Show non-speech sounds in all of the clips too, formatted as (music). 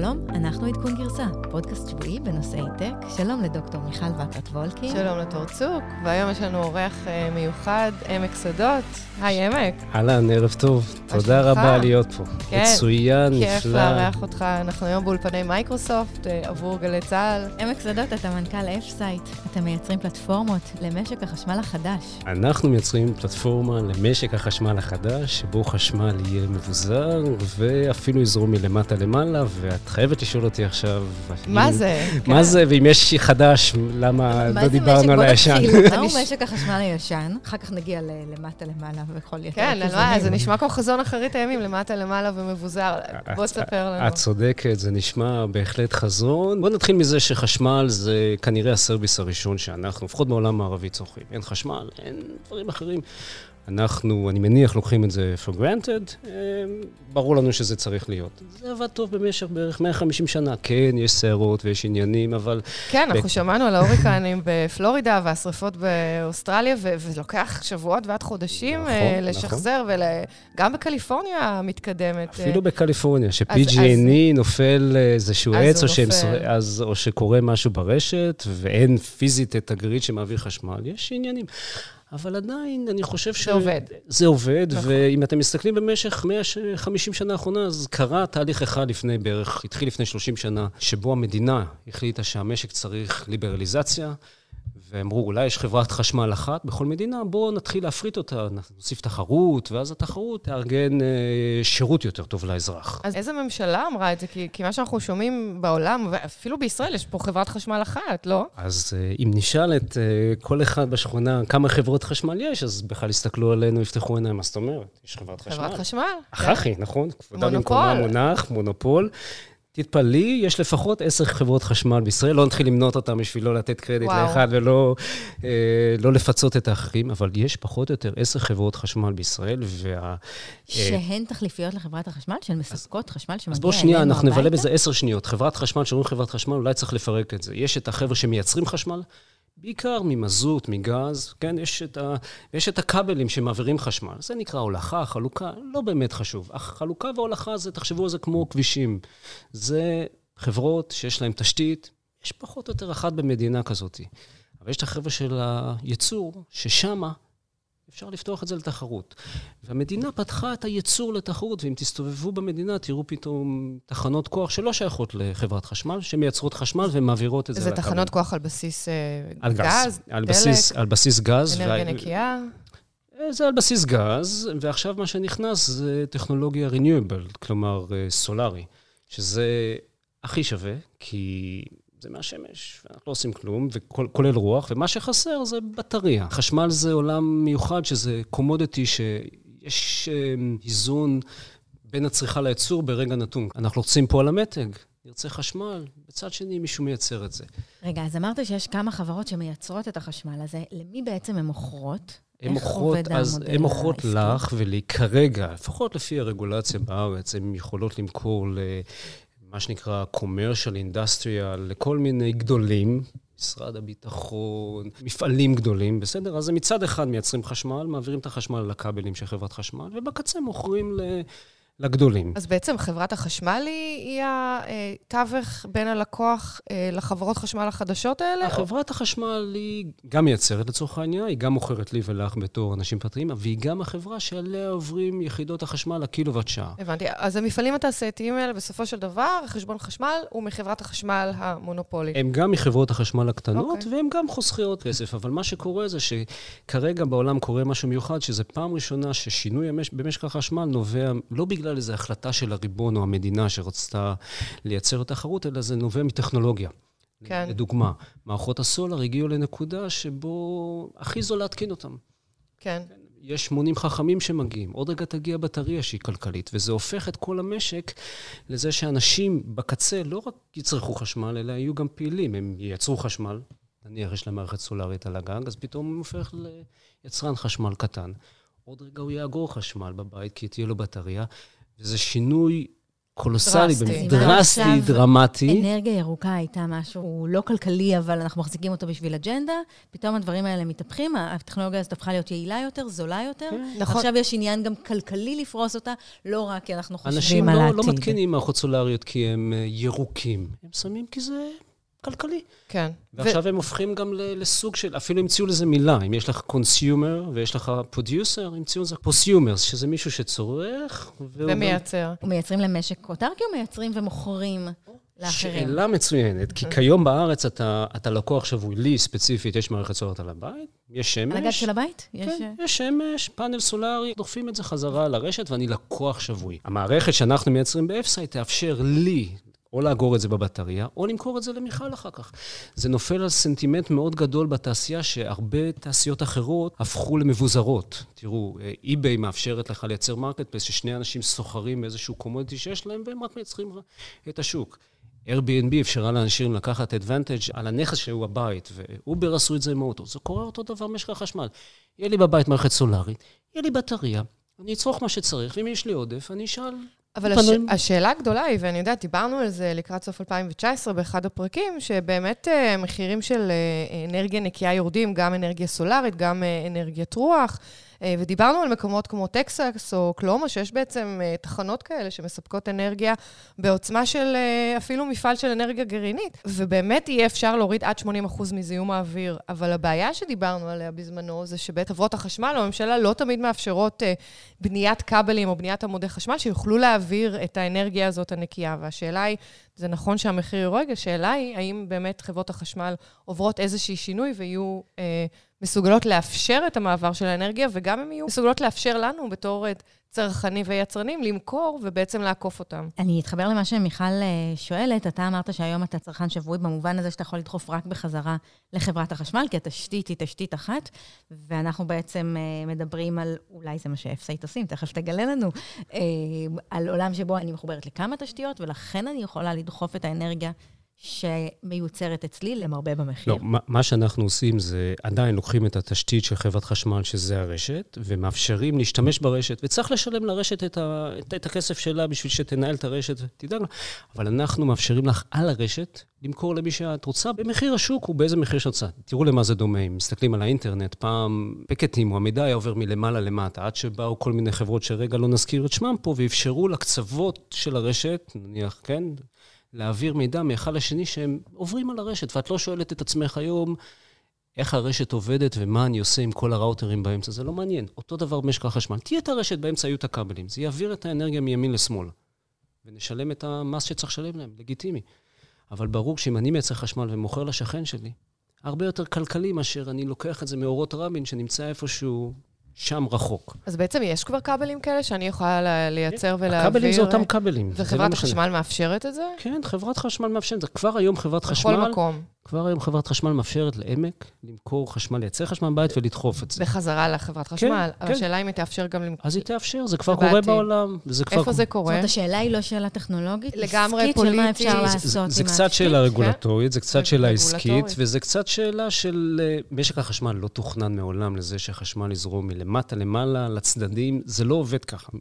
שלום, אנחנו עדכון גרסה, פודקאסט שבועי בנושאי tech. שלום לדוקטור מיכל וקרת וולקין. שלום לתור צוק, והיום יש לנו אורח אה, מיוחד, עמק שדות. היי, עמק. אהלן, ערב טוב. תודה רבה להיות פה. כן, מצוין, נפלא. כיף לארח אותך. אנחנו היום באולפני Microsoft אה, עבור גלי צה"ל. עמק שדות, אתה מנכ"ל אפסייט. אתם מייצרים פלטפורמות למשק החשמל החדש. אנחנו מייצרים פלטפורמה למשק החשמל החדש, שבו חשמל יהיה מבוזר, ואפילו יזרום מלמטה למעלה, ואת חייבת לשאול אותי עכשיו... מה אם, זה? מה כן. זה, ואם יש חדש, למה לא דיברנו על הישן? מה זה משק? בוא נתחיל. (laughs) מהו משק החשמל הישן? אחר כך נגיע ל- למטה למעלה וכל יתר כן, זה נשמע כמו חזון אחרית הימים, למטה למעלה ומבוזר. בוא תספר לנו. את צודקת, זה נשמע בהחלט חזון. בוא נתחיל מזה שחשמל זה כנראה הסרוויס הראשון שאנחנו, לפחות בעולם הערבי, צורכים. אין חשמל, אין דברים אחרים. אנחנו, אני מניח, לוקחים את זה for granted, אה, ברור לנו שזה צריך להיות. זה עבד טוב במשך בערך 150 שנה. כן, יש סערות ויש עניינים, אבל כן, אנחנו שמענו על ההוריקנים בפלורידה והשרפות באוסטרליה, וזה לוקח שבועות ועד חודשים נכון, אה, נכון. לשחזר, וגם בקליפורניה המתקדמת. אה, אפילו בקליפורניה, ש-PG&E נופל איזשהו עץ, שהם, אז, או שקורה משהו ברשת, ואין פיזית את הגריד שמעביר חשמל, יש עניינים. אבל עדיין, אני חושב ש... זה עובד. זה עובד, נכון. ואם אתם מסתכלים במשך 150 שנה האחרונה, אז קרה תהליך אחד לפני בערך, התחיל לפני 30 שנה, שבו המדינה החליטה שהמשק צריך ליברליזציה, ואמרו, אולי יש חברת חשמל אחת בכל מדינה, בואו נתחיל להפריט אותה, נוסיף תחרות, ואז התחרות תארגן אה, שירות יותר טוב לאזרח. אז איזה ממשלה אמרה את זה? כי, כי מה שאנחנו שומעים בעולם, ואפילו בישראל, יש פה חברת חשמל אחת, לא? אז אה, אם נשאל את אה, כל אחד בשכונה כמה חברות חשמל יש, אז בכלל יסתכלו עלינו, יפתחו עיניים, מה זאת אומרת? יש חברת חשמל. חברת חשמל. אחי, נכון? כבודה מונופול. במקומה מונח, מונופול. תתפלאי, יש לפחות עשר חברות חשמל בישראל, לא נתחיל למנות אותן בשביל לא לתת קרדיט וואו. לאחד ולא אה, לא לפצות את האחרים, אבל יש פחות או יותר עשר חברות חשמל בישראל, וה... אה, שהן תחליפיות לחברת החשמל, שהן מספקות חשמל שמגיע אז בואו שנייה, אלינו אנחנו נבלה הביתה? בזה עשר שניות. חברת חשמל, כשאומרים חברת חשמל, אולי צריך לפרק את זה. יש את החבר'ה שמייצרים חשמל, בעיקר ממזוט, מגז, כן? יש את, ה, יש את הכבלים שמעבירים חשמל. זה נקרא הולכה, חלוקה, לא באמת חשוב. החלוקה וההולכה זה, תחשבו על זה כמו כבישים. זה חברות שיש להן תשתית, יש פחות או יותר אחת במדינה כזאת. אבל יש את החבר'ה של הייצור, ששמה אפשר לפתוח את זה לתחרות. והמדינה פתחה את הייצור לתחרות, ואם תסתובבו במדינה, תראו פתאום תחנות כוח שלא שייכות לחברת חשמל, שמייצרות חשמל ומעבירות את זה זה. תחנות כוח על בסיס אה, על גז. גז, על דלק, בסיס, על בסיס גז. אנרגיה וה- נקייה. זה על בסיס גז, ועכשיו מה שנכנס זה טכנולוגיה renewable, כלומר אה, סולארי, שזה הכי שווה, כי זה מהשמש, ואנחנו לא עושים כלום, וכולל רוח, ומה שחסר זה בטריה. חשמל זה עולם מיוחד, שזה קומודיטי, שיש אה, איזון בין הצריכה לייצור ברגע נתון. אנחנו רוצים פה על המתג, נרצה חשמל, בצד שני מישהו מייצר את זה. רגע, אז אמרת שיש כמה חברות שמייצרות את החשמל הזה. למי בעצם הן מוכרות? הן מוכרות, אז הן מוכרות? לך ולי כרגע, לפחות לפי הרגולציה בארץ, הן יכולות למכור למה שנקרא commercial industrial, לכל מיני גדולים, משרד הביטחון, מפעלים גדולים, בסדר? אז מצד אחד מייצרים חשמל, מעבירים את החשמל לכבלים של חברת חשמל, ובקצה מוכרים ל... לגדולים. אז בעצם חברת החשמל היא, היא התווך בין הלקוח אה, לחברות חשמל החדשות האלה? חברת החשמל היא גם מייצרת לצורך העניין, היא גם מוכרת לי ולך בתור אנשים פרטיים, והיא גם החברה שעליה עוברים יחידות החשמל לקילוואט שעה. הבנתי. אז המפעלים התעשייתיים האלה, בסופו של דבר, חשבון חשמל הוא מחברת החשמל המונופולית. הם גם מחברות החשמל הקטנות, אוקיי. okay. והם גם חוסכי עוד כסף. אבל מה שקורה זה שכרגע בעולם קורה משהו מיוחד, שזה פעם ראשונה ששינוי המש... במשק החשמל נובע לא בגלל איזו החלטה של הריבון או המדינה שרצתה לייצר תחרות, אלא זה נובע מטכנולוגיה. כן. לדוגמה, מערכות הסולר הגיעו לנקודה שבו הכי זול להתקין אותן. כן. יש מונים חכמים שמגיעים, עוד רגע תגיע בטריה שהיא כלכלית, וזה הופך את כל המשק לזה שאנשים בקצה לא רק יצרכו חשמל, אלא יהיו גם פעילים. הם ייצרו חשמל, נניח יש להם מערכת סולארית על הגג, אז פתאום הוא הופך ליצרן חשמל קטן. עוד רגע הוא יאגור חשמל בבית, כי תהיה לו בטריה, וזה שינוי קולוסלי, דרסטי. דרסטי, עכשיו דרמטי. אנרגיה ירוקה הייתה משהו לא כלכלי, אבל אנחנו מחזיקים אותו בשביל אג'נדה, פתאום הדברים האלה מתהפכים, הטכנולוגיה הזאת הפכה להיות יעילה יותר, זולה יותר. כן. נכון. עכשיו יש עניין גם כלכלי לפרוס אותה, לא רק כי אנחנו אנשים חושבים על לא, העתיד. לא מתקינים מערכות סולריות כי הם אה, ירוקים, הם שמים כי זה כלכלי. כן. ועכשיו הם הופכים גם ל- לסוג של, אפילו המציאו לזה מילה, אם יש לך consumer ויש לך producer, המציאו לזה prosumers, שזה מישהו שצורך. והוא גם- ומייצר. ומייצרים למשק אוטרקי או מייצרים ומוכרים לאחרים? שאלה מצוינת, כי כיום בארץ אתה, אתה לקוח שבוי, לי ספציפית יש מערכת סולרית על הבית, יש שמש. על הגג של הבית? יש... אה, כן, יש שמש, פאנל סולארי, דוחפים את זה חזרה לרשת ואני לקוח שבוי. המערכת שאנחנו מייצרים באפסייט תאפשר לי או לאגור את זה בבטריה, או למכור את זה למיכל אחר כך. זה נופל על סנטימנט מאוד גדול בתעשייה, שהרבה תעשיות אחרות הפכו למבוזרות. תראו, eBay מאפשרת לך לייצר marketplace, ששני אנשים סוחרים באיזשהו commodity שיש להם, והם רק מייצרים את השוק. Airbnb אפשרה לאנשים לקחת advantage על הנכס שהוא הבית, ו Uber עשו את זה עם האוטו. זה קורה אותו דבר במשק החשמל. יהיה לי בבית מערכת סולארית, יהיה לי בטריה, אני אצרוך מה שצריך, ואם יש לי עודף, אני אשאל... אבל הש... השאלה הגדולה היא, ואני יודעת, דיברנו על זה לקראת סוף 2019 באחד הפרקים, שבאמת אה, מחירים של אה, אנרגיה נקייה יורדים, גם אנרגיה סולארית, גם אנרגיית רוח. ודיברנו על מקומות כמו טקסס או קלומה, שיש בעצם תחנות כאלה שמספקות אנרגיה בעוצמה של אפילו מפעל של אנרגיה גרעינית. ובאמת יהיה אפשר להוריד עד 80% מזיהום האוויר. אבל הבעיה שדיברנו עליה בזמנו, זה שבית חברות החשמל או הממשלה לא תמיד מאפשרות בניית כבלים או בניית עמודי חשמל שיוכלו להעביר את האנרגיה הזאת הנקייה. והשאלה היא, זה נכון שהמחיר יורד, השאלה היא, האם באמת חברות החשמל עוברות איזשהי שינוי ויהיו... אה, מסוגלות לאפשר את המעבר של האנרגיה, וגם הם יהיו מסוגלות לאפשר לנו בתור צרכנים ויצרנים למכור ובעצם לעקוף אותם. אני אתחבר למה שמיכל שואלת. אתה אמרת שהיום אתה צרכן שבוי במובן הזה שאתה יכול לדחוף רק בחזרה לחברת החשמל, כי התשתית היא תשתית אחת, ואנחנו בעצם מדברים על, אולי זה מה שאפסייט עושים, תכף תגלה לנו, על עולם שבו אני מחוברת לכמה תשתיות, ולכן אני יכולה לדחוף את האנרגיה. שמיוצרת אצלי למרבה במחיר. לא, מה שאנחנו עושים זה עדיין לוקחים את התשתית של חברת חשמל, שזה הרשת, ומאפשרים להשתמש ברשת, וצריך לשלם לרשת את, ה, את, את הכסף שלה בשביל שתנהל את הרשת ותדאג לה, אבל אנחנו מאפשרים לך על הרשת למכור למי שאת רוצה, במחיר השוק ובאיזה מחיר שאת רוצה. תראו למה זה דומה, אם מסתכלים על האינטרנט, פעם פקטים או המידע היה עובר מלמעלה למטה, עד שבאו כל מיני חברות שרגע לא נזכיר את שמם פה, ואפשרו לקצוות של הרשת, נניח, כן? להעביר מידע מאחד לשני שהם עוברים על הרשת, ואת לא שואלת את עצמך היום איך הרשת עובדת ומה אני עושה עם כל הראוטרים באמצע, זה לא מעניין. אותו דבר במשק החשמל. תהיה את הרשת באמצע, יהיו את הכבלים. זה יעביר את האנרגיה מימין לשמאל, ונשלם את המס שצריך לשלם להם, לגיטימי. אבל ברור שאם אני מייצר חשמל ומוכר לשכן שלי, הרבה יותר כלכלי מאשר אני לוקח את זה מאורות רבין, שנמצא איפשהו שם רחוק. אז בעצם יש כבר כבלים כאלה שאני יכולה לייצר ולהעביר? הכבלים זה אותם כבלים. וחברת החשמל מאפשרת את זה? כן, חברת חשמל מאפשרת את זה. כבר היום חברת חשמל... בכל מקום. כבר היום חברת חשמל מאפשרת לעמק למכור חשמל, לייצר חשמל בבית ולדחוף את זה. בחזרה לחברת חשמל. אבל השאלה אם היא תאפשר גם למכור. אז היא תאפשר, זה כבר קורה בעולם. איפה זה קורה? זאת אומרת, השאלה היא לא שאלה טכנולוגית, לגמרי פוליטית. של מה אפשר לעשות עם זה קצת שאלה רגולטורית, זה קצת שאלה עסקית, וזה קצת שאלה של... משק החשמל לא תוכנן מעולם לזה שהחשמל יזרום מלמטה למעלה, לצדדים, זה לא עובד ככה.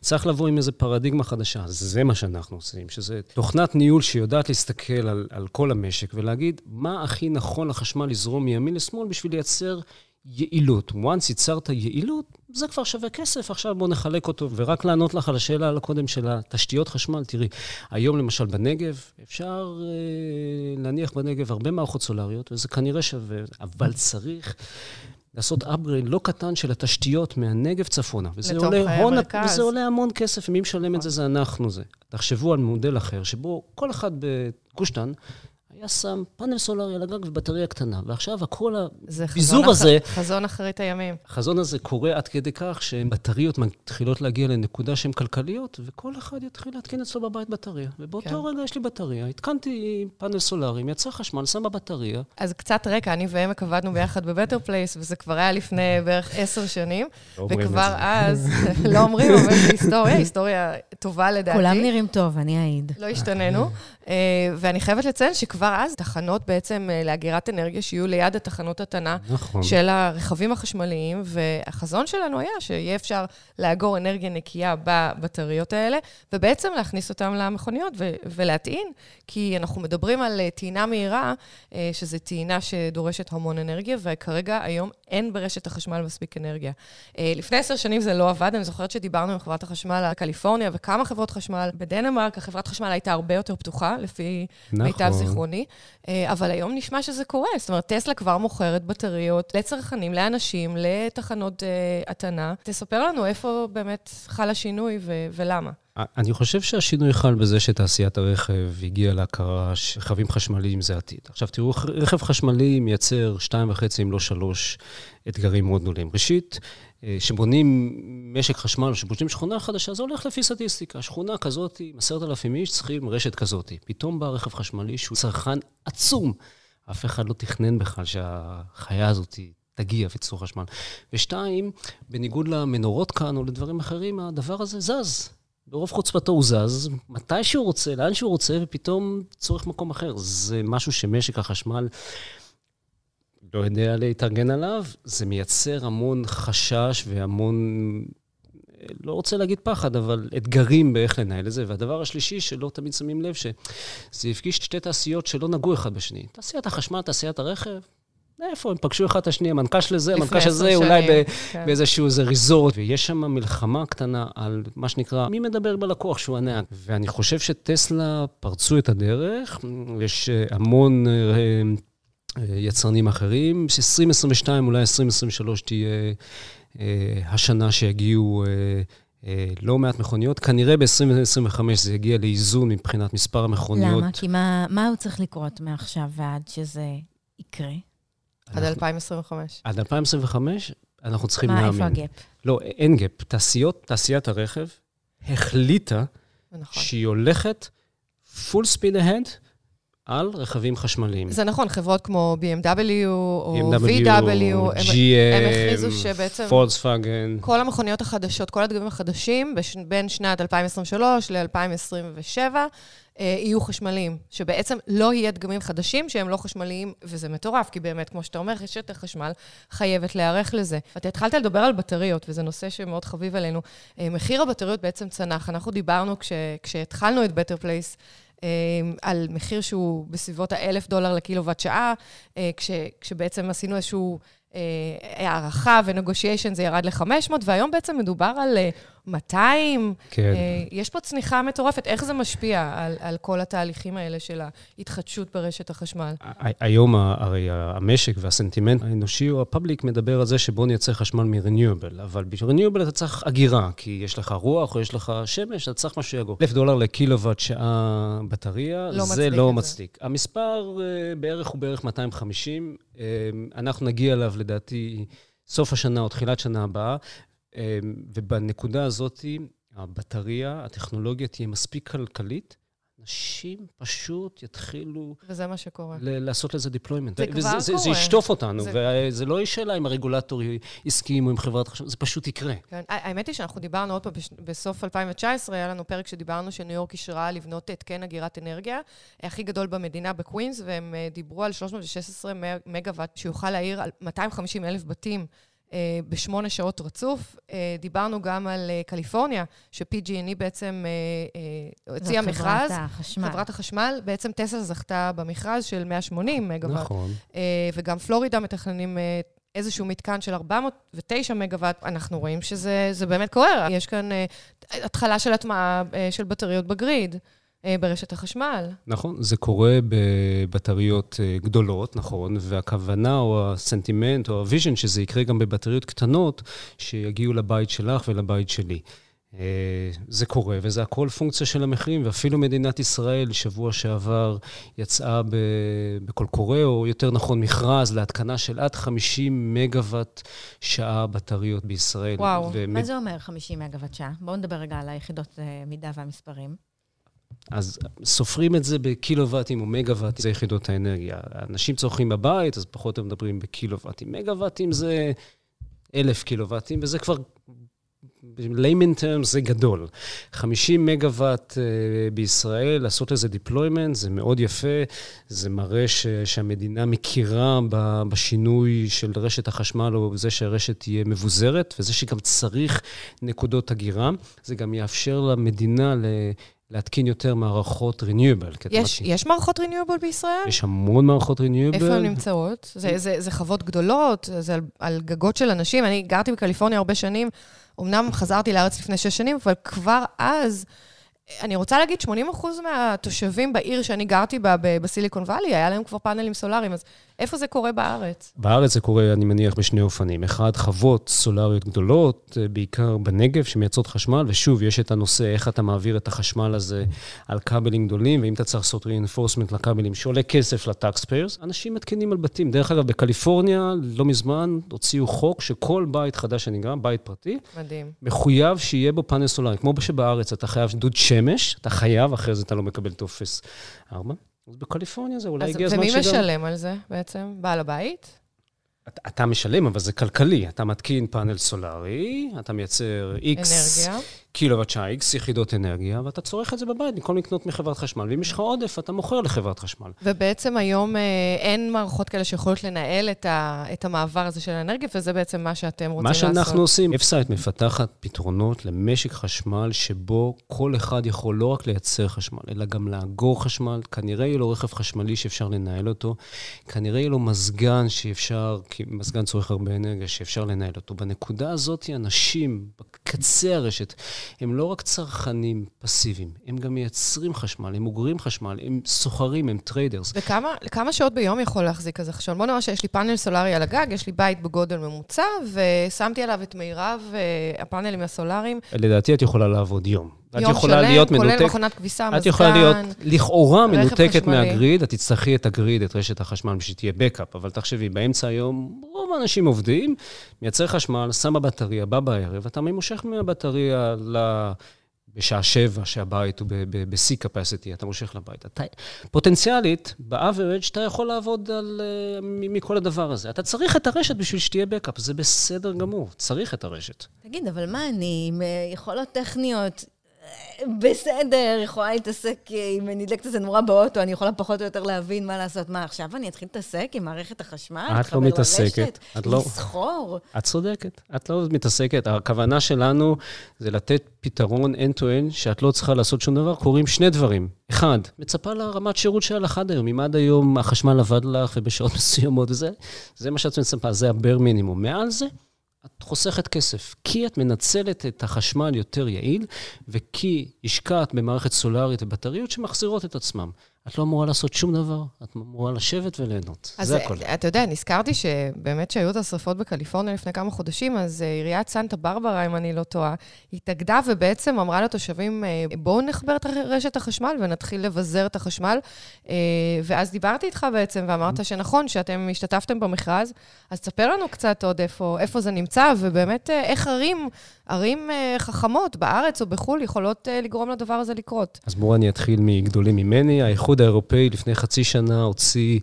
צריך לבוא עם איזו פרדיגמה חדשה, זה מה שאנחנו עושים, שזה תוכנת ניהול שיודעת להסתכל על, על כל המשק ולהגיד מה הכי נכון לחשמל לזרום מימין לשמאל בשביל לייצר יעילות. once ייצרת יעילות, זה כבר שווה כסף, עכשיו בואו נחלק אותו. ורק לענות לך על השאלה על הקודם של התשתיות חשמל, תראי, היום למשל בנגב, אפשר אה, להניח בנגב הרבה מערכות סולריות, וזה כנראה שווה, אבל צריך... לעשות upgrade לא קטן של התשתיות מהנגב צפונה. וזה עולה, הון, וזה עולה המון כסף, ומי משלם את זה זה אנחנו זה. תחשבו על מודל אחר, שבו כל אחד בגוש דן היה שם פאנל סולארי על הגג ובטריה קטנה, ועכשיו הכל הביזור הזה... חזון אחרית הימים. החזון הזה קורה עד כדי כך שבטריות מתחילות להגיע לנקודה שהן כלכליות, וכל אחד יתחיל להתקין אצלו בבית בטריה. ובאותו כן. רגע יש לי בטריה, התקנתי פאנל סולארי, מייצר חשמל, שם בבטריה. אז קצת רקע, אני ועמק עבדנו ביחד ב-Better Place, וזה כבר היה לפני בערך עשר שנים. לא וכבר אז, (laughs) לא אומרים, אבל זה היסטוריה, היסטוריה טובה לדעתי. כולם נראים טוב, אני אעיד. לא השתננו. ואני חייבת לציין שכבר כבר אז תחנות בעצם אה, לאגירת אנרגיה שיהיו ליד התחנות התנה נכון. של הרכבים החשמליים, והחזון שלנו היה שיהיה אפשר לאגור אנרגיה נקייה בבטריות האלה, ובעצם להכניס אותן למכוניות ו- ולהטעין, כי אנחנו מדברים על אה, טעינה מהירה, אה, שזו טעינה שדורשת המון אנרגיה, וכרגע היום אין ברשת החשמל מספיק אנרגיה. לפני עשר שנים זה לא עבד, אני זוכרת שדיברנו עם חברת החשמל על קליפורניה וכמה חברות חשמל. בדנמרק החברת חשמל הייתה הרבה יותר פתוחה, לפי נכון. מיטב זיכרוני, אה, אבל היום נשמע שזה קורה. זאת אומרת, טסלה כבר מוכרת בטריות לצרכנים, לאנשים, לתחנות uh, הטענה. תספר לנו איפה באמת חל השינוי ו- ולמה. אני חושב שהשינוי חל בזה שתעשיית הרכב הגיעה להכרה שרכבים חשמליים זה עתיד. עכשיו תראו, רכב חשמלי מייצר שתיים וחצי, אם לא שלוש, אתגרים מאוד גדולים. ראשית, כשבונים משק חשמל או שבונים שכונה חדשה, זה הולך לפי סטטיסטיקה. שכונה כזאת, עם עשרת אלפים איש, צריכים רשת כזאת. פתאום בא רכב חשמלי שהוא צרכן עצום. אף אחד לא תכנן בכלל שהחיה הזאת תגיע ותצור חשמל. ושתיים, בניגוד למנורות כאן או לדברים אחרים, הדבר הזה זז. ברוב חוצפתו הוא זז, מתי שהוא רוצה, לאן שהוא רוצה, ופתאום צורך מקום אחר. זה משהו שמשק החשמל לא יודע להתארגן עליו, זה מייצר המון חשש והמון, לא רוצה להגיד פחד, אבל אתגרים באיך לנהל את זה. והדבר השלישי, שלא תמיד שמים לב, שזה הפגיש שתי תעשיות שלא נגעו אחד בשני. תעשיית החשמל, תעשיית הרכב, איפה, הם פגשו אחד את השני, המנכ"ל של זה, המנכ"ל של זה, אולי ב, כן. באיזשהו איזה ריזורט, ויש שם מלחמה קטנה על מה שנקרא, מי מדבר בלקוח שהוא הנהג. ואני חושב שטסלה פרצו את הדרך, יש אה, המון... אה, יצרנים אחרים. 2022, אולי 2023 תהיה אה, השנה שיגיעו אה, לא מעט מכוניות. כנראה ב-2025 זה יגיע לאיזון מבחינת מספר המכוניות. למה? כי מה, מה הוא צריך לקרות מעכשיו ועד שזה יקרה? עד 2025. עד 2025 אנחנו צריכים להאמין. מה, איפה הגאפ? לא, אין gap. תעשיות, תעשיית הרכב החליטה נכון. שהיא הולכת full speed ahead על רכבים חשמליים. זה נכון, חברות כמו BMW או BMW, VW, GM, הם הכריזו שבעצם... פולקסווגן. כל המכוניות החדשות, כל הדגמים החדשים, בין שנת 2023 ל-2027, אה, יהיו חשמליים, שבעצם לא יהיה דגמים חדשים שהם לא חשמליים, וזה מטורף, כי באמת, כמו שאתה אומר, רשת החשמל חייבת להיערך לזה. אתה התחלת לדבר על בטריות, וזה נושא שמאוד חביב עלינו. אה, מחיר הבטריות בעצם צנח. אנחנו דיברנו, כש, כשהתחלנו את Better Place, אמ, על מחיר שהוא בסביבות ה-1,000 דולר לקילוואט שעה, אה, כש, כשבעצם עשינו איזשהו אה, הערכה ונגושיישן זה ירד ל-500, והיום בעצם מדובר על 200. אה, כן. יש פה צניחה מטורפת. איך זה משפיע על, על כל התהליכים האלה של ההתחדשות ברשת החשמל? היום הרי המשק והסנטימנט האנושי או הפאבליק מדבר על זה שבואו נייצר חשמל מ-renewable, אבל בשביל renewable אתה צריך אגירה, כי יש לך רוח או יש לך שמש, אתה צריך משהו שיגור. 1,000 דולר לקילוואט שעה בטריה, לא זה לא מצדיק. המספר בערך הוא בערך 250. אנחנו נגיע אליו לדעתי, סוף השנה או תחילת שנה הבאה, ובנקודה הזאת, הבטריה, הטכנולוגיה תהיה מספיק כלכלית, אנשים פשוט יתחילו... וזה מה שקורה. ל- לעשות לזה deployment. זה כבר קורה. זה, זה ישטוף אותנו, זה... וזה לא שאלה אם הרגולטור הסכים או עם חברת חשמל, זה פשוט יקרה. כן, האמת היא שאנחנו דיברנו עוד פעם, בסוף 2019 היה לנו פרק שדיברנו שניו יורק אישרה לבנות התקן אגירת אנרגיה, הכי גדול במדינה בקווינס, והם אה, דיברו על 316 מגוואט, שיוכל להעיר על 250 אלף בתים. אה, בשמונה שעות רצוף. אה, דיברנו גם על אה, קליפורניה, ש-PG&E בעצם הוציאה מכרז. חברת החשמל. חברת החשמל. בעצם טסלה זכתה במכרז של 180 מגוואט. נכון. וגם פלורידה מתכננים איזשהו מתקן של 409 מגוואט, אנחנו רואים שזה באמת קורה. יש כאן התחלה של הטמעה של בטריות ב-grid. אה, ברשת החשמל. נכון, זה קורה בבטריות אה, גדולות, נכון, והכוונה או הסנטימנט או ה-vision שזה יקרה גם בבטריות קטנות, שיגיעו לבית שלך ולבית שלי. אה, זה קורה, וזה הכל פונקציה של המחירים, ואפילו מדינת ישראל, שבוע שעבר, יצאה בקול קורא, או יותר נכון, מכרז להתקנה של עד 50 מגוואט שעה בטריות בישראל. וואו, ומד... מה זה אומר 50 מגוואט שעה? בואו נדבר רגע על היחידות מידה והמספרים. אז סופרים את זה בקילוואטים או מגוואטים, זה יחידות האנרגיה. אנשים צורכים בבית, אז פחות הם מדברים בקילוואטים. מגוואטים זה אלף קילוואטים, וזה כבר ב-layman terms זה גדול. 50 מגוואט uh, בישראל, לעשות איזה deployment, זה מאוד יפה, זה מראה ש, שהמדינה מכירה בשינוי של רשת החשמל, או בזה שהרשת תהיה מבוזרת, וזה שגם צריך נקודות הגירה. זה גם יאפשר למדינה ל... להתקין יותר מערכות renewable. יש, יש מערכות renewable בישראל? יש המון מערכות renewable. איפה הן נמצאות? זה, זה, זה חוות גדולות? זה על, על גגות של אנשים? אני גרתי בקליפורניה הרבה שנים, אמנם חזרתי לארץ לפני שש שנים, אבל כבר אז... אני רוצה להגיד, 80 מהתושבים בעיר שאני גרתי בה, בסיליקון וואלי, היה להם כבר פאנלים סולאריים, אז איפה זה קורה בארץ? בארץ זה קורה, אני מניח, בשני אופנים. אחד, חוות סולריות גדולות, אה, בעיקר בנגב, שמייצרות חשמל, ושוב, יש את הנושא איך אתה מעביר את החשמל הזה על כבלים גדולים, ואם אתה צריך לעשות reinforcement לכבלים שעולה כסף ל-taxpayers, אנשים מתקינים על בתים. דרך אגב, בקליפורניה, לא מזמן, הוציאו חוק שכל בית חדש שנגמר, בית פרטי, מדהים. מחויב שיהיה בו פאנל סולארי. כמו שבארץ אתה חייב דוד שמש, אתה חייב, אחרי זה אתה לא מקבל טופס 4. אז בקליפורניה זה אולי הגיע הזמן שגם... ומי משלם על זה בעצם? בעל הבית? אתה, אתה משלם, אבל זה כלכלי. אתה מתקין פאנל סולארי, אתה מייצר X... אנרגיה. קילוואט X יחידות אנרגיה, ואתה צורך את זה בבית במקום לקנות מחברת חשמל. ואם יש לך עודף, אתה מוכר לחברת חשמל. ובעצם היום אה, אין מערכות כאלה שיכולות לנהל את, ה, את המעבר הזה של האנרגיה, וזה בעצם מה שאתם רוצים לעשות. מה שאנחנו עושים, אפסייט מפתחת פתרונות למשק חשמל, שבו כל אחד יכול לא רק לייצר חשמל, אלא גם לאגור חשמל. כנראה יהיה לו רכב חשמלי שאפשר לנהל אותו, כנראה יהיה לו מזגן שאפשר, כי מזגן צורך הרבה אנרגיה, שאפשר לנהל אותו. בנקודה הזאת, אנשים בקצה הרשת, הם לא רק צרכנים פסיביים, הם גם מייצרים חשמל, הם אוגרים חשמל, הם סוחרים, הם traders. וכמה שעות ביום יכול להחזיק כזה חשמל? בוא נראה שיש לי פאנל סולארי על הגג, יש לי בית בגודל ממוצע, ושמתי עליו את מרב אה, הפאנלים הסולאריים. לדעתי את יכולה לעבוד יום. יום שלם, כולל מכונת כביסה, מזגן, את יכולה להיות לכאורה מנותקת מהגריד, את תצטרכי את הגריד, את רשת החשמל, בשביל שתהיה בקאפ, אבל תחשבי, באמצע היום רוב האנשים עובדים, מייצר חשמל, שם בבטריה, בא בערב, אתה ממושך מהבטריה ל... בשעה שבע, שהבית הוא בשיא capacity, אתה מושך לבית. אתה, פוטנציאלית, ב-average, אתה יכול לעבוד על, uh, מכל הדבר הזה. אתה צריך את הרשת בשביל שתהיה בקאפ, זה בסדר גמור, צריך את הרשת. תגיד, אבל מה אני, עם אה, יכולות טכניות, בסדר, יכולה להתעסק, אם נדלקת איזה נורה באוטו, אני יכולה פחות או יותר להבין מה לעשות. מה, עכשיו אני אתחיל להתעסק עם מערכת החשמל? את לא מתעסקת. את לא... לסחור? את צודקת, את לא מתעסקת. הכוונה שלנו זה לתת פתרון end-to-end, שאת לא צריכה לעשות שום דבר. קורים שני דברים. אחד, מצפה לרמת שירות שהיה לך עד היום. אם עד היום החשמל עבד לך ובשעות (laughs) מסוימות וזה, זה מה שאת מצפה, זה הבר מינימום. מעל זה, את חוסכת כסף, כי את מנצלת את החשמל יותר יעיל, וכי השקעת במערכת סולארית ובטריות שמחזירות את עצמם. את לא אמורה לעשות שום דבר, את אמורה לשבת וליהנות. זה הכול. אז אתה יודע, נזכרתי שבאמת שהיו את השרפות בקליפורניה לפני כמה חודשים, אז uh, עיריית סנטה ברברה, אם אני לא טועה, התאגדה ובעצם אמרה לתושבים, uh, בואו נחבר את רשת החשמל ונתחיל לבזר את החשמל. Uh, ואז דיברתי איתך בעצם, ואמרת שנכון, שאתם השתתפתם במכרז, אז תספר לנו קצת עוד איפה, איפה זה נמצא, ובאמת איך ערים, ערים אה, חכמות בארץ או בחו"ל יכולות אה, לגרום לדבר הזה לקרות. אז בואו אני אתחיל מגדולים ממני. האיחוד האירופאי לפני חצי שנה הוציא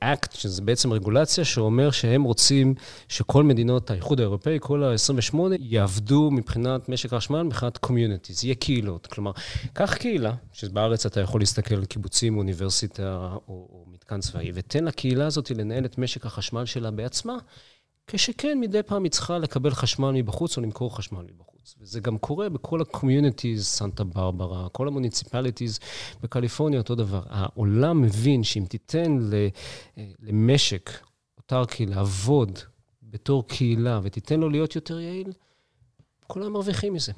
act, אה, שזה בעצם רגולציה שאומר שהם רוצים שכל מדינות האיחוד האירופאי, כל ה-28, יעבדו מבחינת משק החשמל, מבחינת communities, יהיה קהילות. כלומר, קח קהילה, שבארץ אתה יכול להסתכל על קיבוצים, אוניברסיטה או, או מתקן צבאי, ותן לקהילה הזאת לנהל את משק החשמל שלה בעצמה, כשכן, מדי פעם היא צריכה לקבל חשמל מבחוץ או למכור חשמל מבחוץ. בחוץ. וזה גם קורה בכל ה-communities, סנטה ברברה, כל המוניציפליטיז בקליפורניה, אותו דבר. העולם מבין שאם תיתן למשק אוטרקי לעבוד בתור קהילה ותיתן לו להיות יותר יעיל, כולם מרוויחים מזה.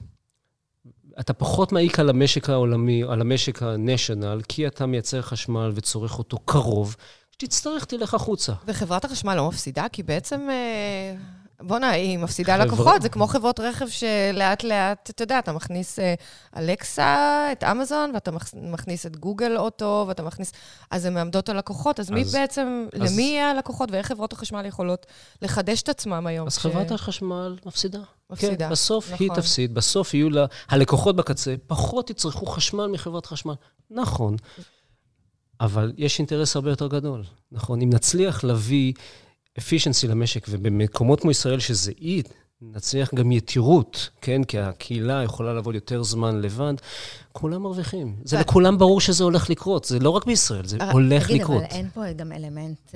אתה פחות מעיק על המשק העולמי, על המשק ה-national, כי אתה מייצר חשמל וצורך אותו קרוב. כשתצטרך, תלך החוצה. וחברת החשמל לא מפסידה? כי בעצם... אה, בוא'נה, היא מפסידה חבר... לקוחות, זה כמו חברות רכב שלאט לאט, אתה יודע, אתה מכניס אה, אלקסה, את אמזון, ואתה מכניס את גוגל אוטו, ואתה מכניס... אז הן מעמדות הלקוחות, אז, אז מי בעצם, אז... למי יהיה הלקוחות, ואיך חברות החשמל יכולות לחדש את עצמם היום? אז ש... חברת החשמל מפסידה. מפסידה. כן, בסוף נכון. היא תפסיד, בסוף יהיו לה... הלקוחות בקצה פחות יצרכו חשמל מחברת חשמל. נכון, אבל יש אינטרס הרבה יותר גדול, נכון? אם נצליח להביא... efficiency למשק, ובמקומות כמו ישראל, שזה אי נצליח גם יתירות, כן? כי הקהילה יכולה לעבוד יותר זמן לבד, כולם מרוויחים. זה לכולם ברור שזה הולך לקרות, זה לא רק בישראל, זה הולך לקרות. תגיד, אבל אין פה גם אלמנט,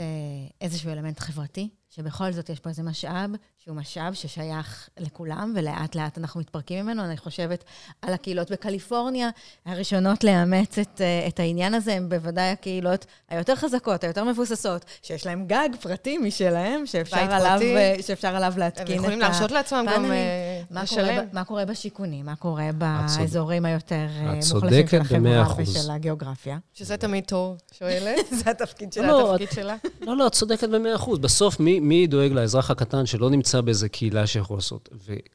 איזשהו אלמנט חברתי? שבכל זאת יש פה איזה משאב, שהוא משאב ששייך לכולם, ולאט לאט אנחנו מתפרקים ממנו. אני חושבת על הקהילות בקליפורניה, הראשונות לאמץ את, אה, את העניין הזה, הן בוודאי הקהילות היותר חזקות, היותר מבוססות, שיש להן גג פרטי משלהם, שאפשר, עליו, פרטי. אה, שאפשר עליו להתקין את ה... הם יכולים להרשות לעצמם גם אה, מה לשלם. קורה, מה קורה בשיכונים, מה קורה באזורים היותר מוחלשים של החברה ושל הגיאוגרפיה. שזה תמיד טוב, שואלת. (laughs) זה התפקיד שלה, לא, התפקיד שלה. לא, לא, את צודקת במאה אחוז. בסוף, מי, מי דואג לאזרח הקטן שלא נמצא באיזה קהילה שיכול לעשות?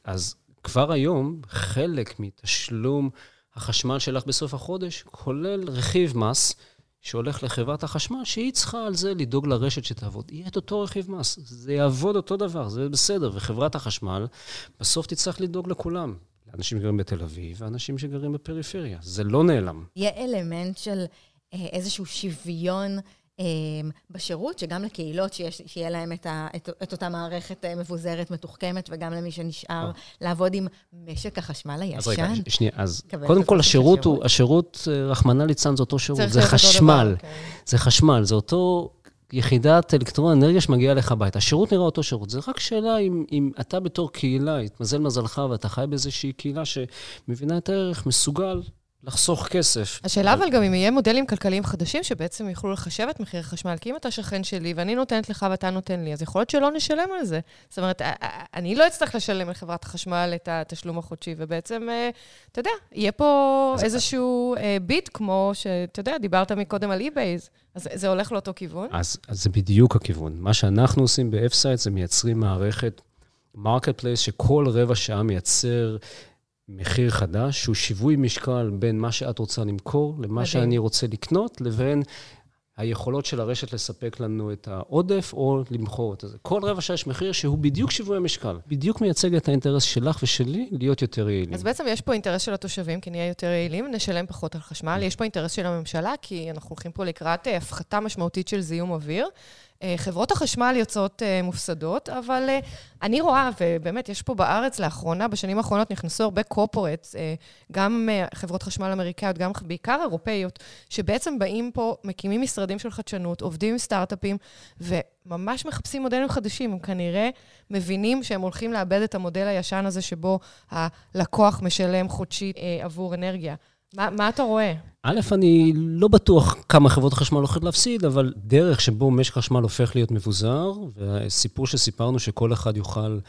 אז כבר היום, חלק מתשלום החשמל שלך בסוף החודש, כולל רכיב מס, שהולך לחברת החשמל, שהיא צריכה על זה לדאוג לרשת שתעבוד. יהיה את אותו רכיב מס, זה יעבוד אותו דבר, זה בסדר. וחברת החשמל בסוף תצטרך לדאוג לכולם. לאנשים שגרים בתל אביב ואנשים שגרים בפריפריה. זה לא נעלם. יהיה אלמנט של אה, איזשהו שוויון בשירות, שגם לקהילות שיש, שיהיה להם את, ה, את, את אותה מערכת אה, מבוזרת, מתוחכמת, וגם למי שנשאר לעבוד עם משק החשמל הישן. אז רגע, שנייה, אז קודם כל, השירות הוא, השירות, אה, רחמנא ליצלן, זה אותו שירות, זה חשמל. דבר, כן. זה חשמל, זה אותו יחידת אלקטרון אנרגיה שמגיעה לך הביתה. השירות נראה אותו שירות. זה רק שאלה אם, אם אתה בתור קהילה, התמזל מזלך ואתה חי באיזושהי קהילה שמבינה את הערך, מסוגל לחסוך כסף. השאלה אבל גם אם יהיה מודלים כלכליים חדשים שבעצם יוכלו לחשב את מחיר החשמל, כי אם אתה שכן שלי ואני נותנת לך ואתה נותן לי, אז יכול להיות שלא נשלם על זה. זאת אומרת, אני לא אצטרך לשלם לחברת החשמל את התשלום החודשי, ובעצם, אה, אתה יודע, יהיה פה איזשהו אה, ביט, כמו שאתה יודע, דיברת מקודם על eBay-ז, אז זה הולך לאותו כיוון? אז, אז זה בדיוק הכיוון. מה שאנחנו עושים ב-F-Site זה מייצרים מערכת marketplace שכל רבע שעה מייצר מחיר חדש, שהוא שיווי משקל בין מה שאת רוצה למכור למה מדהים. שאני רוצה לקנות, לבין היכולות של הרשת לספק לנו את העודף או למכור את זה. כל רבע שעה יש מחיר שהוא בדיוק שיווי המשקל. בדיוק מייצג את האינטרס שלך ושלי להיות יותר יעילים. אז בעצם יש פה אינטרס של התושבים, כי נהיה יותר יעילים, נשלם פחות על חשמל. יש פה אינטרס של הממשלה, כי אנחנו הולכים פה לקראת אה, הפחתה משמעותית של זיהום אוויר. אה, חברות החשמל יוצאות אה, מופסדות, אבל אה, אני רואה, ובאמת, יש פה בארץ לאחרונה, בשנים האחרונות נכנסו הרבה קורפורטס, גם חברות חשמל אמריקאיות, גם בעיקר אירופאיות, שבעצם באים פה, מקימים משרדים של חדשנות, עובדים עם סטארט-אפים, וממש מחפשים מודלים חדשים. הם כנראה מבינים שהם הולכים לאבד את המודל הישן הזה, שבו הלקוח משלם חודשית עבור אנרגיה. מה, מה אתה רואה? א', אני לא בטוח כמה חברות החשמל הולכות להפסיד, אבל דרך שבו משק חשמל הופך להיות מבוזר, והסיפור שסיפרנו שכל אחד יוכל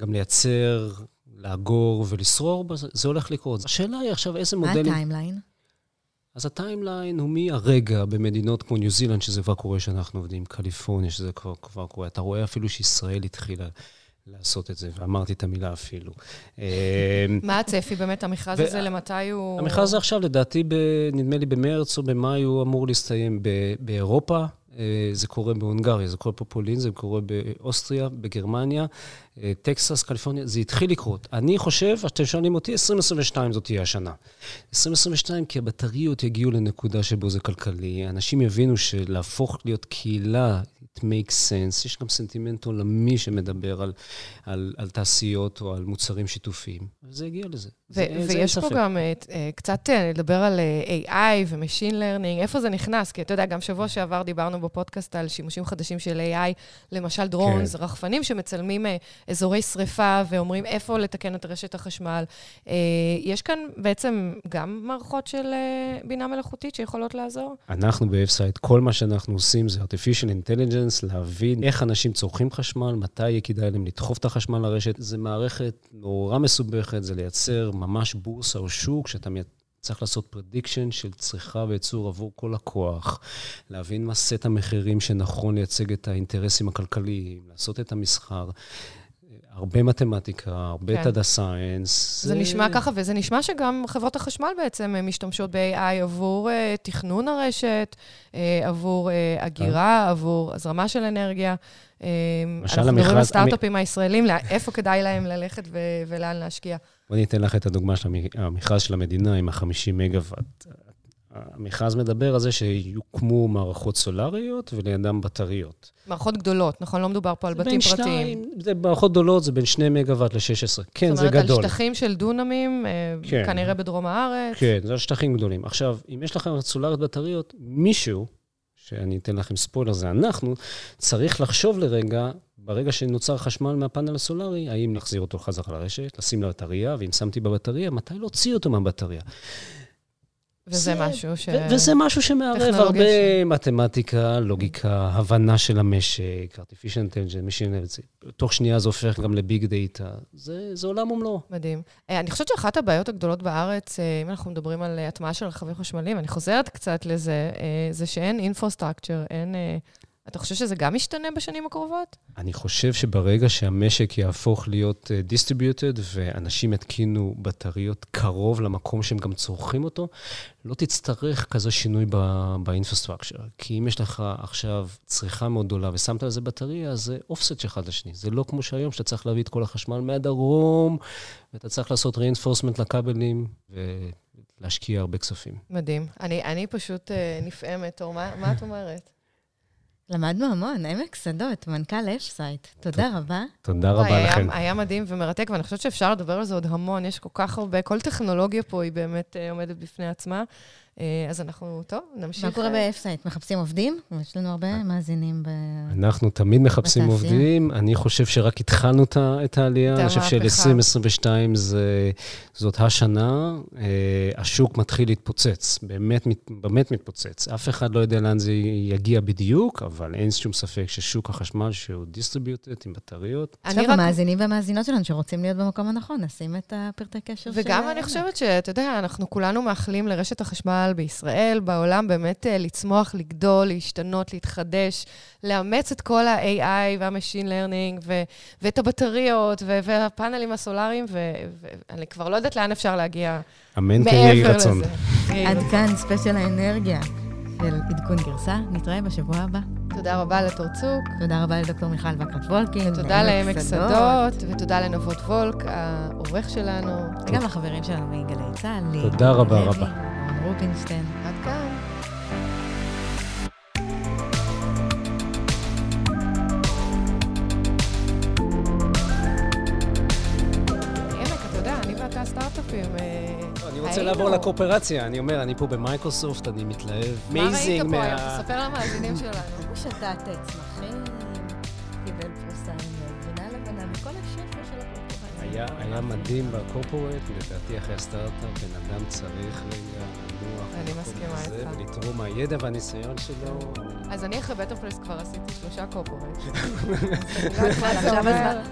גם לייצר, לאגור ולשרור, זה הולך לקרות. השאלה היא עכשיו איזה מודלים... מה הטיימליין? אז ה-timeline הוא מהרגע במדינות כמו ניו זילנד, שזה כבר קורה שאנחנו עובדים, קליפורניה, שזה כבר, כבר קורה. אתה רואה אפילו שישראל התחילה לעשות את זה, ואמרתי את המילה אפילו. (laughs) מה הצפי באמת, המכרז הזה, למתי הוא... המכרז הזה עכשיו, לדעתי, נדמה לי במרץ או במאי, הוא אמור להסתיים באירופה. אה, זה קורה בהונגריה, זה קורה בפולין, זה קורה באוסטריה, בגרמניה, אה, טקסס, קליפורניה, זה התחיל לקרות. אני חושב, אתם שואלים אותי, 2022 זאת תהיה השנה. 2022, כי הבטריות יגיעו לנקודה שבו זה כלכלי, אנשים יבינו שלהפוך להיות קהילה it makes sense. יש גם סנטימנט עולמי שמדבר על, על, על תעשיות או על מוצרים שיתופיים, וזה הגיע לזה. ו- זה, ויש זה פה. גם uh, קצת uh, לדבר על uh, AI ו-Machine Learning, איפה זה נכנס? כי אתה יודע, גם שבוע שעבר דיברנו בפודקאסט על שימושים חדשים של AI, למשל דרונס, כן. רחפנים שמצלמים uh, אזורי שריפה ואומרים איפה לתקן את רשת החשמל. אה, יש כאן בעצם גם מערכות של אה, בינה מלאכותית שיכולות לעזור? אנחנו ב-F-Site, כל מה שאנחנו עושים זה artificial intelligence. intelligence, להבין איך אנשים צורכים חשמל, מתי יהיה כדאי להם לדחוף את החשמל לרשת. זו מערכת נורא מסובכת, זה לייצר ממש בורסה או שוק, שאתה צריך לעשות prediction של צריכה וייצור עבור כל לקוח, להבין מה סט המחירים שנכון לייצג את האינטרסים הכלכליים, לעשות את המסחר. הרבה מתמטיקה, הרבה כן. תדה סיינס. זה, נשמע ככה, וזה נשמע שגם חברות החשמל בעצם משתמשות ב-AI עבור uh, תכנון הרשת, uh, עבור uh, אגירה, כן. עבור הזרמה של אנרגיה. Uh, אנחנו מדברים על סטארט-אפים המ... הישראלים, איפה כדאי להם ללכת ו- ולאן להשקיע. בואי ניתן לך את הדוגמה של המכרז של המדינה עם ה-50 מגוואט. המכרז מדבר על זה שיוקמו מערכות סולריות ולידם בטריות. מערכות גדולות, נכון? לא מדובר פה על בתים פרטיים. שניים, זה מערכות גדולות, זה בין 2 מגוואט ל-16. כן, זה גדול. זאת אומרת, על שטחים של דונמים, אה, כן. כנראה בדרום הארץ. כן, זה על שטחים גדולים. עכשיו, אם יש לכם סולריות בטריות, מישהו, שאני אתן לכם ספוילר, זה אנחנו, צריך לחשוב לרגע, ברגע שנוצר חשמל מהפאנל הסולארי, האם נחזיר אותו חזרה לרשת, לשים לבטריה, ואם שמתי בבטריה, מתי להוציא אותו מהבטריה. וזה זה, משהו ש... וזה משהו שמערב הרבה ש... מתמטיקה, לוגיקה, הבנה של המשק, artificial intelligence, machine תוך שנייה זה הופך גם ל-big data. זה, זה עולם ומלואו. מדהים. אה, אני חושבת שאחת הבעיות הגדולות בארץ, אה, אם אנחנו מדברים על הטמעה של רכבים חשמליים, אני חוזרת קצת לזה, אה, זה שאין infrastructure, אין אתה חושב שזה גם ישתנה בשנים הקרובות? אני חושב שברגע שהמשק יהפוך להיות אה, distributed ואנשים יתקינו בטריות קרוב למקום שהם גם צורכים אותו, לא תצטרך כזה שינוי ב-infrastructure. כי אם יש לך עכשיו צריכה מאוד גדולה ושמת על זה בטריה, אז זה offset אחד לשני. זה לא כמו שהיום, שאתה צריך להביא את כל החשמל מהדרום, ואתה צריך לעשות reinforcement לכבלים, ולהשקיע הרבה כספים. מדהים. אני, אני פשוט אה, נפעמת, אור, מה, מה את אומרת? למדנו המון, עמק שדות, מנכ"ל אפסייט. תודה רבה. תודה רבה לכם. היה מדהים ומרתק, ואני חושבת שאפשר לדבר על זה עוד המון. יש כל כך הרבה, כל טכנולוגיה פה היא באמת אה, עומדת בפני עצמה. אה, אז אנחנו, טוב, נמשיך. מה קורה אה, באפסייט? מחפשים עובדים? יש לנו הרבה אה. מאזינים ב... אנחנו תמיד מחפשים עובדים. אני חושב שרק התחלנו את העלייה. אני חושב של-2022 זאת השנה. השוק מתחיל להתפוצץ, באמת, באמת מתפוצץ. אף אחד לא יודע לאן זה יגיע בדיוק, אבל אין שום ספק ששוק החשמל, שהוא דיסטריביוטד עם בטריות. עכשיו, רק... המאזינים והמאזינות שלנו שרוצים להיות במקום הנכון, נשים את הפרטי קשר של... וגם אני חושבת שאתה יודע, אנחנו כולנו מאחלים לרשת החשמל בכלל, בישראל, בעולם, באמת אה, לצמוח, לגדול, להשתנות, להתחדש, לאמץ את כל ה-AI וה-Machine Learning ו- ואת הבטריות ו- והפאנלים הסולאריים, ואני כבר לא יודעת לאן אפשר להגיע אמן כן יהי רצון. עד כאן ספיישל האנרגיה של עדכון גרסה. נתראה בשבוע הבא. תודה רבה לתור צוק. תודה רבה לדוקטור מיכל וקרת וולקין. ותודה לעמק שדות, ותודה לנבות וולק, העורך שלנו. וגם לחברים שלנו מגלי צה"ל. תודה רבה רבה. רובינשטיין. עד כאן. אה, אני רוצה לעבור לקואופרציה. אני אומר, אני פה במייקרוסופט, אני מתלהב. מה ראית פה היום? תספר למאזינים שלנו. (laughs) הוא שתה את צמחים, קיבל פרוסה עם גבינה לבנה, וכל השפע של הקורפורציה. היה מדהים בקורפורט, לדעתי אחרי הסטארט-אפ, בן אדם צריך רגע אני מסכימה איתך. ולתרום מהידע והניסיון שלו. אז אני אחרי בטר פלס כבר עשיתי שלושה קורפורט. (laughs)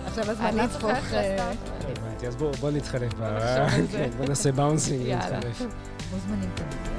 עכשיו הזמן להפוך... אה, הבנתי, אז בואו נתחלף. בואו נעשה באונסינג. יאללה. מוזמנים תמיד.